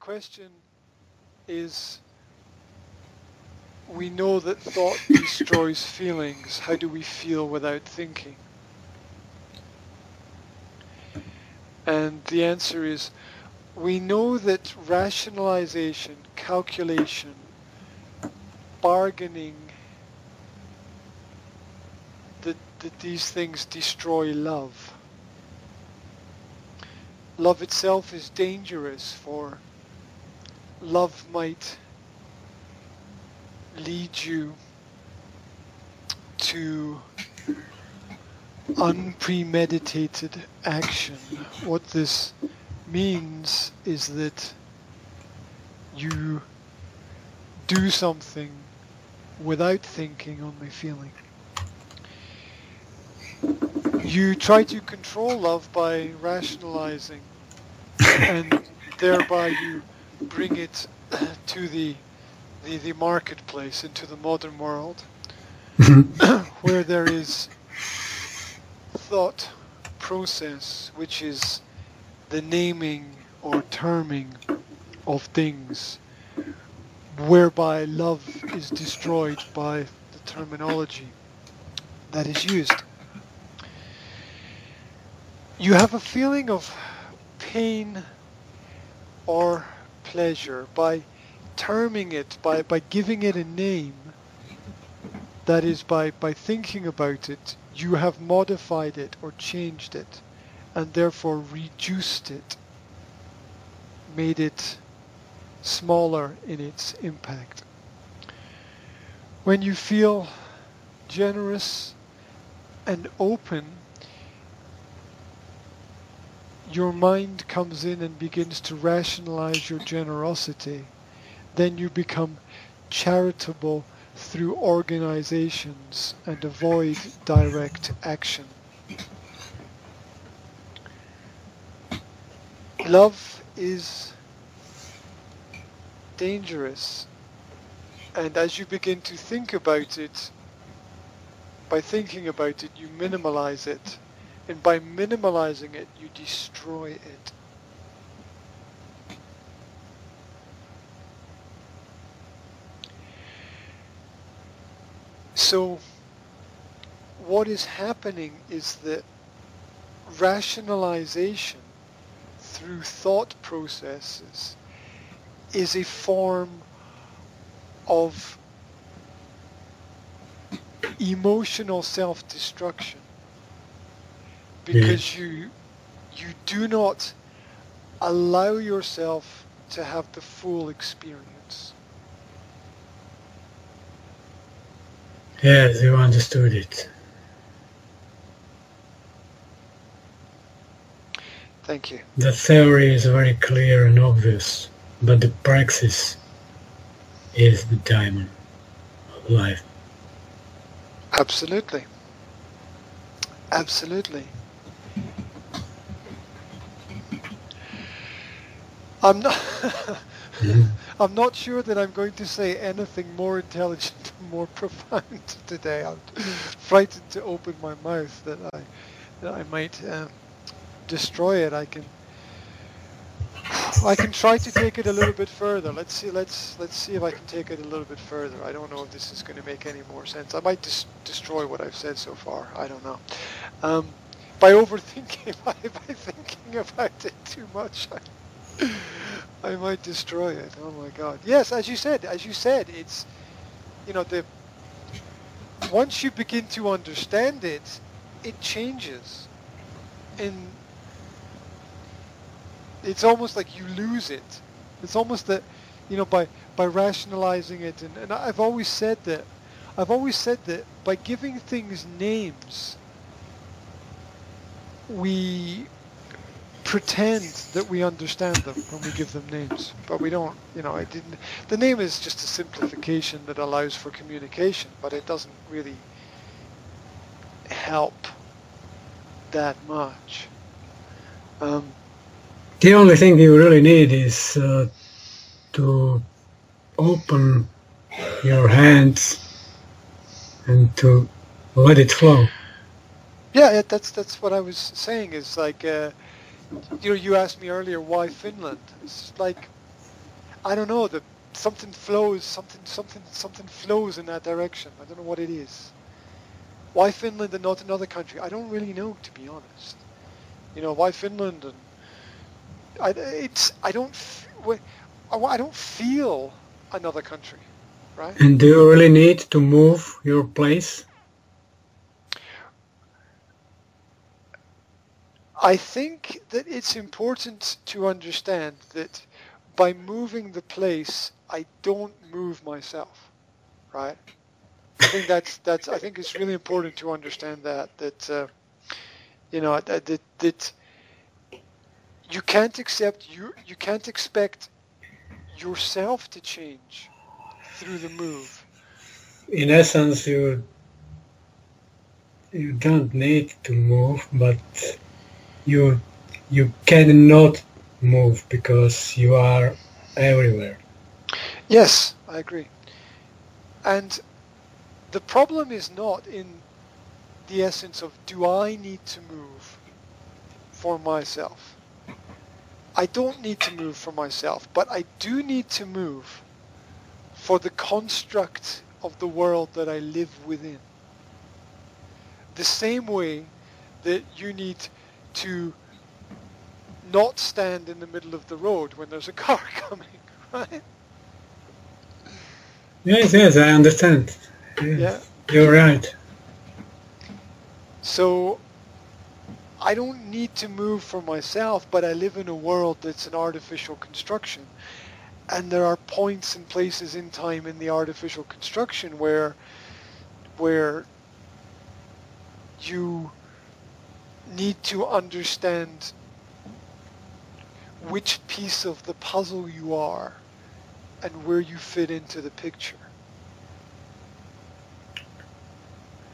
question is we know that thought destroys feelings. How do we feel without thinking? And the answer is we know that rationalization, calculation, bargaining, that, that these things destroy love. Love itself is dangerous for love might lead you to unpremeditated action. What this means is that you do something without thinking, only feeling. You try to control love by rationalizing, and thereby you bring it to the the, the marketplace, into the modern world, mm-hmm. where there is thought process, which is the naming or terming of things, whereby love is destroyed by the terminology that is used. You have a feeling of pain or pleasure by terming it, by, by giving it a name. That is, by, by thinking about it, you have modified it or changed it and therefore reduced it, made it smaller in its impact. When you feel generous and open, your mind comes in and begins to rationalize your generosity. Then you become charitable through organizations and avoid direct action. Love is dangerous and as you begin to think about it, by thinking about it you minimalize it and by minimalizing it you destroy it. So what is happening is that rationalization through thought processes is a form of emotional self-destruction because you you do not allow yourself to have the full experience. Yes, you understood it. Thank you. The theory is very clear and obvious, but the praxis is the diamond of life. Absolutely. Absolutely. I'm not I'm not sure that I'm going to say anything more intelligent more profound today. I'm frightened to open my mouth that I that I might uh, destroy it. I can I can try to take it a little bit further. Let's see. Let's let's see if I can take it a little bit further. I don't know if this is going to make any more sense. I might just destroy what I've said so far. I don't know. Um, by overthinking, by, by thinking about it too much, I, I might destroy it. Oh my God! Yes, as you said, as you said, it's you know the once you begin to understand it, it changes, and it's almost like you lose it. It's almost that, you know, by by rationalizing it, and, and I've always said that, I've always said that by giving things names, we pretend that we understand them when we give them names, but we don't. You know, I didn't. The name is just a simplification that allows for communication, but it doesn't really help that much. Um, the only thing you really need is uh, to open your hands and to let it flow. Yeah, that's that's what I was saying. Is like, uh, you know, you asked me earlier why Finland. It's like I don't know. The something flows, something, something, something flows in that direction. I don't know what it is. Why Finland and not another country? I don't really know, to be honest. You know, why Finland and I, it's I don't I don't feel another country, right? And do you really need to move your place? I think that it's important to understand that by moving the place, I don't move myself, right? I think that's that's. I think it's really important to understand that that uh, you know that, that you can't accept you you can't expect yourself to change through the move. In essence, you you don't need to move, but you you cannot move because you are everywhere. Yes, I agree. And the problem is not in the essence of do I need to move for myself? I don't need to move for myself, but I do need to move for the construct of the world that I live within. The same way that you need to not stand in the middle of the road when there's a car coming, right? Yes, yes, I understand. Yes, yeah. You're right. So I don't need to move for myself, but I live in a world that's an artificial construction. And there are points and places in time in the artificial construction where where you need to understand which piece of the puzzle you are and where you fit into the picture.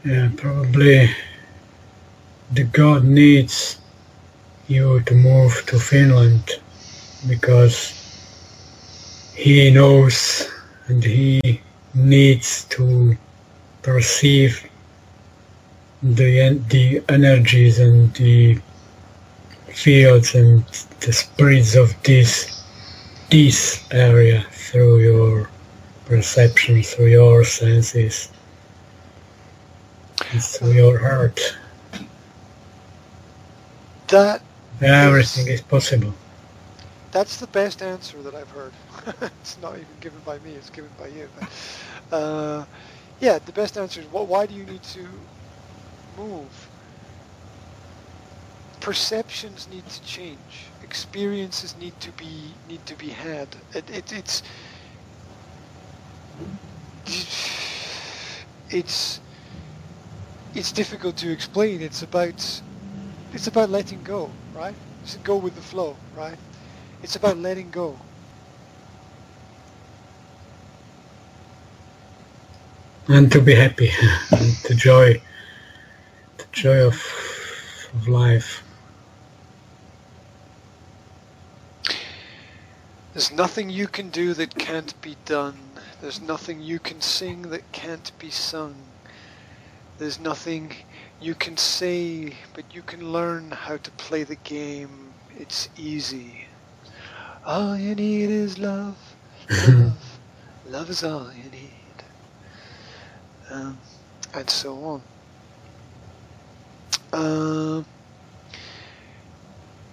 Yeah, probably the God needs you to move to Finland because he knows and he needs to perceive the the energies and the fields and the spirits of this this area through your perception, through your senses, through your heart. That everything is, is possible. That's the best answer that I've heard. it's not even given by me; it's given by you. But, uh, yeah, the best answer is why do you need to move? Perceptions need to change. Experiences need to be need to be had. It, it, it's it's it's difficult to explain. It's about it's about letting go, right? Just go with the flow, right? It's about letting go. And to be happy, and the joy, the joy of, of life. There's nothing you can do that can't be done. There's nothing you can sing that can't be sung. There's nothing you can say, but you can learn how to play the game. It's easy. All you need is love. Love, love is all you need. Um, and so on. Uh,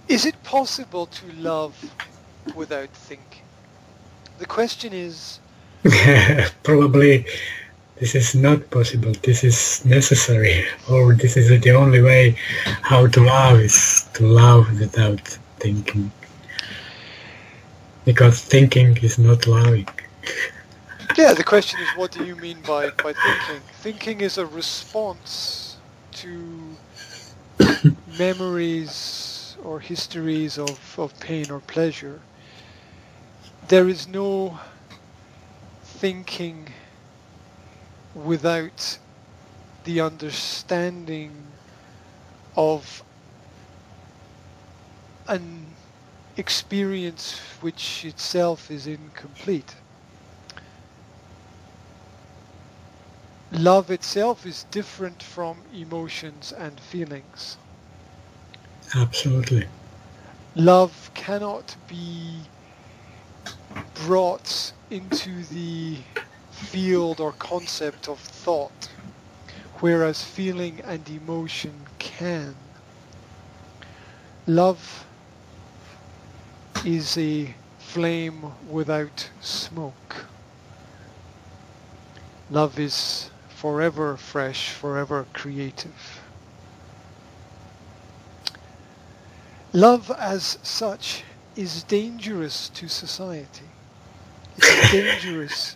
is it possible to love without thinking? The question is... Probably this is not possible, this is necessary, or this is the only way how to love is to love without thinking. Because thinking is not loving. Yeah, the question is what do you mean by, by thinking? Thinking is a response to memories or histories of, of pain or pleasure. There is no thinking without the understanding of an experience which itself is incomplete. Love itself is different from emotions and feelings. Absolutely. Love cannot be brought into the field or concept of thought, whereas feeling and emotion can. Love is a flame without smoke. Love is forever fresh, forever creative. Love as such is dangerous to society. It's dangerous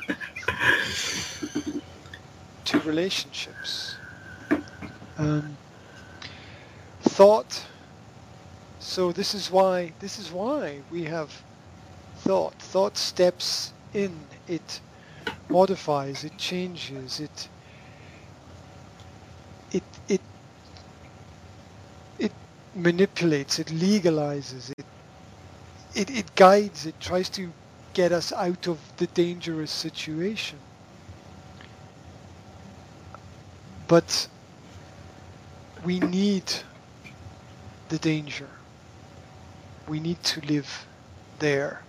to relationships. Um, thought. So this is why this is why we have thought. Thought steps in. It modifies. It changes. It it it it manipulates. It legalizes. It it, it guides. It tries to get us out of the dangerous situation. But we need the danger. We need to live there.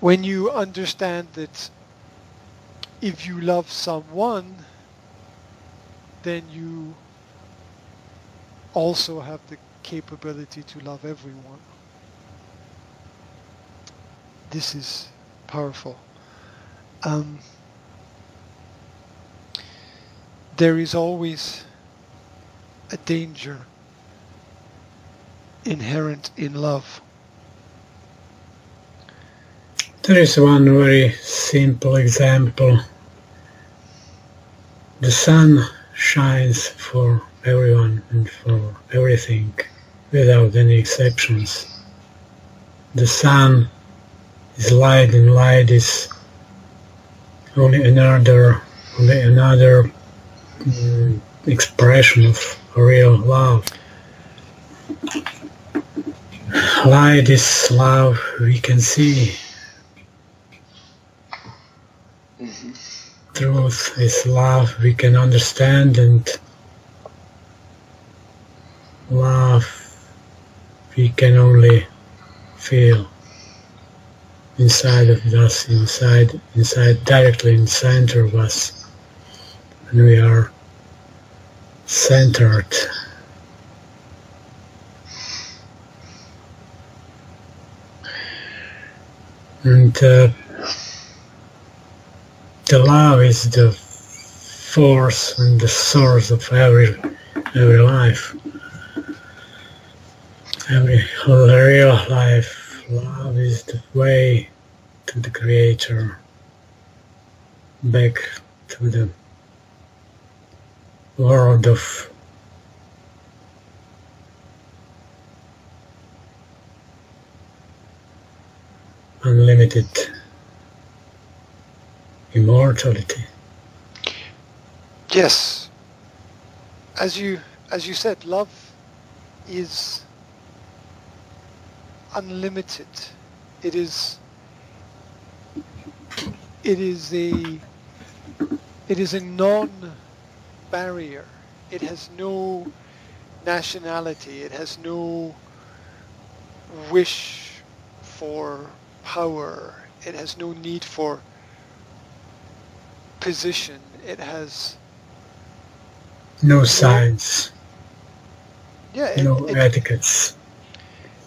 When you understand that if you love someone, then you also have the capability to love everyone. This is powerful. Um, there is always a danger inherent in love. There is one very simple example. The sun shines for everyone and for everything without any exceptions. The sun is light and light is only another only another um, expression of real love. Light is love we can see. Mm-hmm. Truth is love we can understand and love we can only feel inside of us, inside, inside, directly in center of us, and we are centered. And uh, the love is the force and the source of every every life. Every real life, love is the way to the Creator, back to the world of unlimited immortality. Yes. As you as you said, love is unlimited. It is it is a it is a non-barrier. It has no nationality. It has no wish for power. It has no need for position. It has no signs. Yeah, it, no it, etiquettes.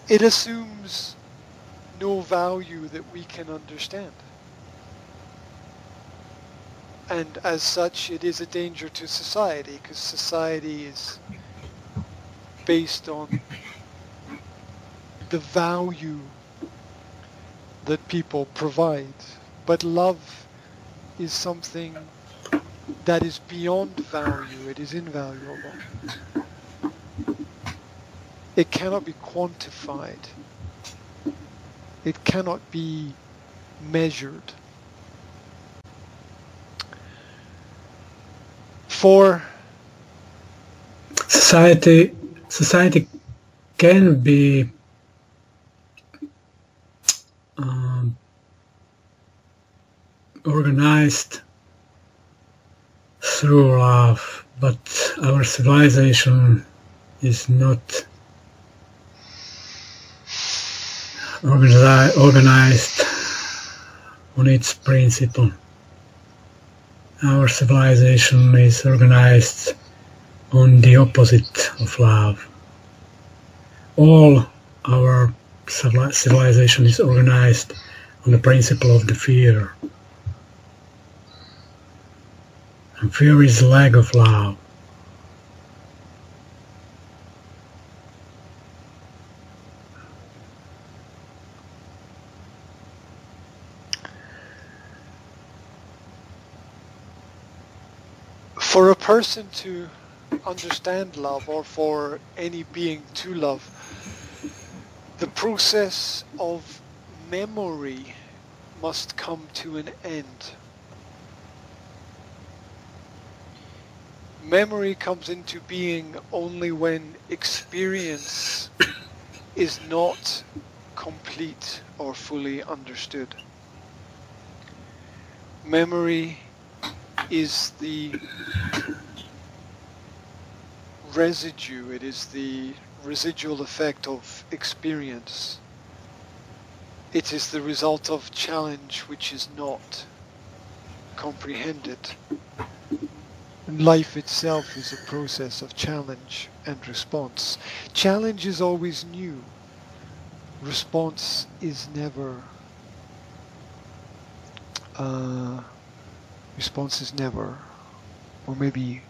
It assumes no value that we can understand. And as such, it is a danger to society because society is based on the value that people provide. But love is something that is beyond value. It is invaluable. It cannot be quantified. It cannot be measured. For society, society can be um, organized through love, but our civilization is not organi- organized on its principle. Our civilization is organized on the opposite of love. All our civilization is organized on the principle of the fear. And of love. For a person to understand love or for any being to love, the process of memory must come to an end. Memory comes into being only when experience is not complete or fully understood. Memory is the residue, it is the residual effect of experience. It is the result of challenge which is not comprehended. Life itself is a process of challenge and response. Challenge is always new. Response is never. Uh, response is never, or maybe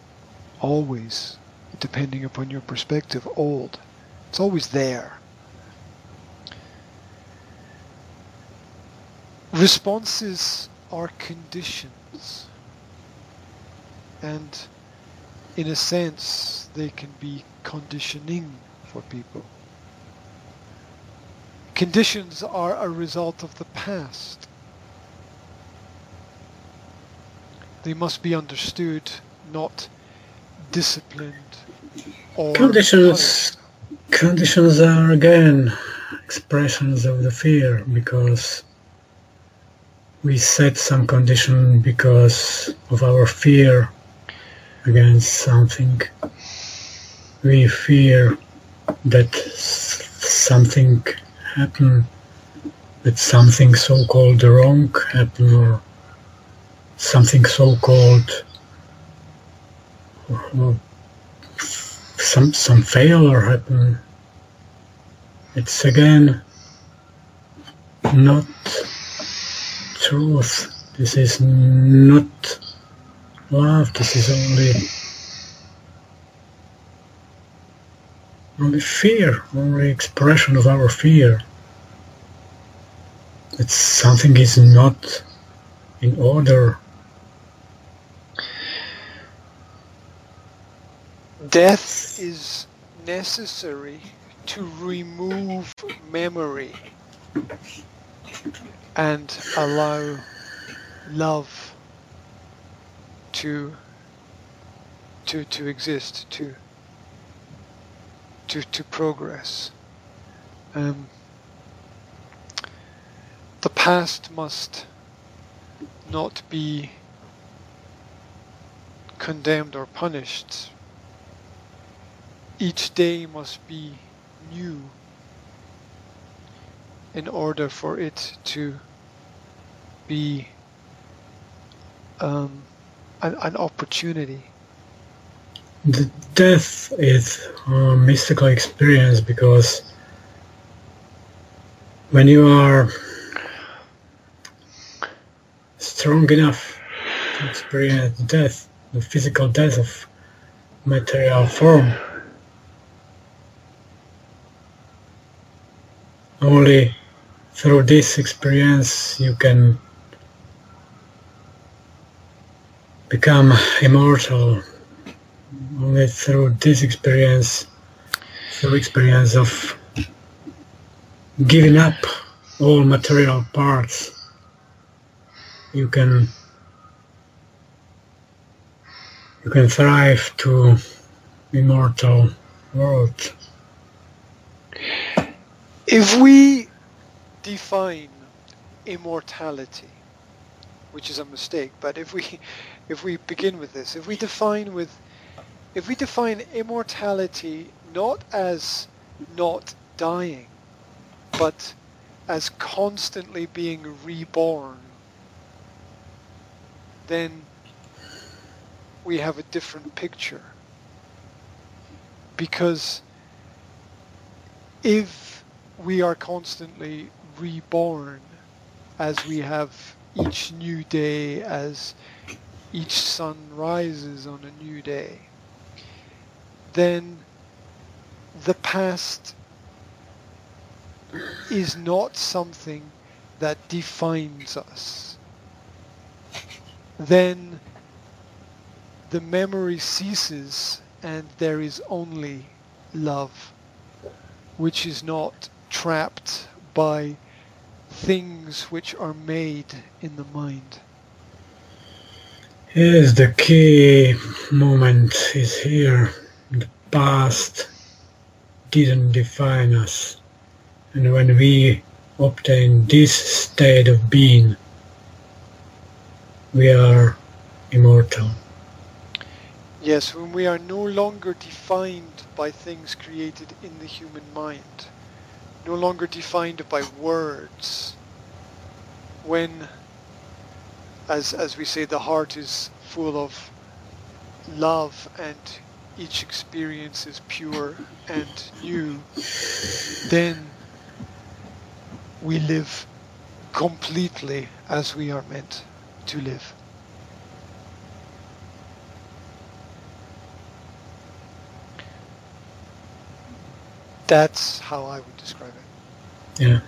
always depending upon your perspective, old. It's always there. Responses are conditions. And in a sense, they can be conditioning for people. Conditions are a result of the past. They must be understood, not disciplined or conditions conditions are again expressions of the fear because we set some condition because of our fear against something we fear that something happen that something so-called wrong happen or something so-called some some failure happen. It's again not truth. This is not love. This is only only fear, only expression of our fear. That something is not in order Death is necessary to remove memory and allow love to to to exist to to to progress. Um, the past must not be condemned or punished. Each day must be new in order for it to be um, an, an opportunity. The death is a mystical experience because when you are strong enough to experience death, the physical death of material form, only through this experience you can become immortal only through this experience through experience of giving up all material parts. You can you can thrive to immortal world. If we define immortality, which is a mistake, but if we if we begin with this, if we define with if we define immortality not as not dying, but as constantly being reborn, then we have a different picture. Because if we are constantly reborn as we have each new day, as each sun rises on a new day, then the past is not something that defines us. Then the memory ceases and there is only love, which is not trapped by things which are made in the mind. Yes, the key moment is here. The past didn't define us. And when we obtain this state of being, we are immortal. Yes, when we are no longer defined by things created in the human mind, no longer defined by words, when, as, as we say, the heart is full of love and each experience is pure and new, then we live completely as we are meant to live. That's how I would describe it. Yeah.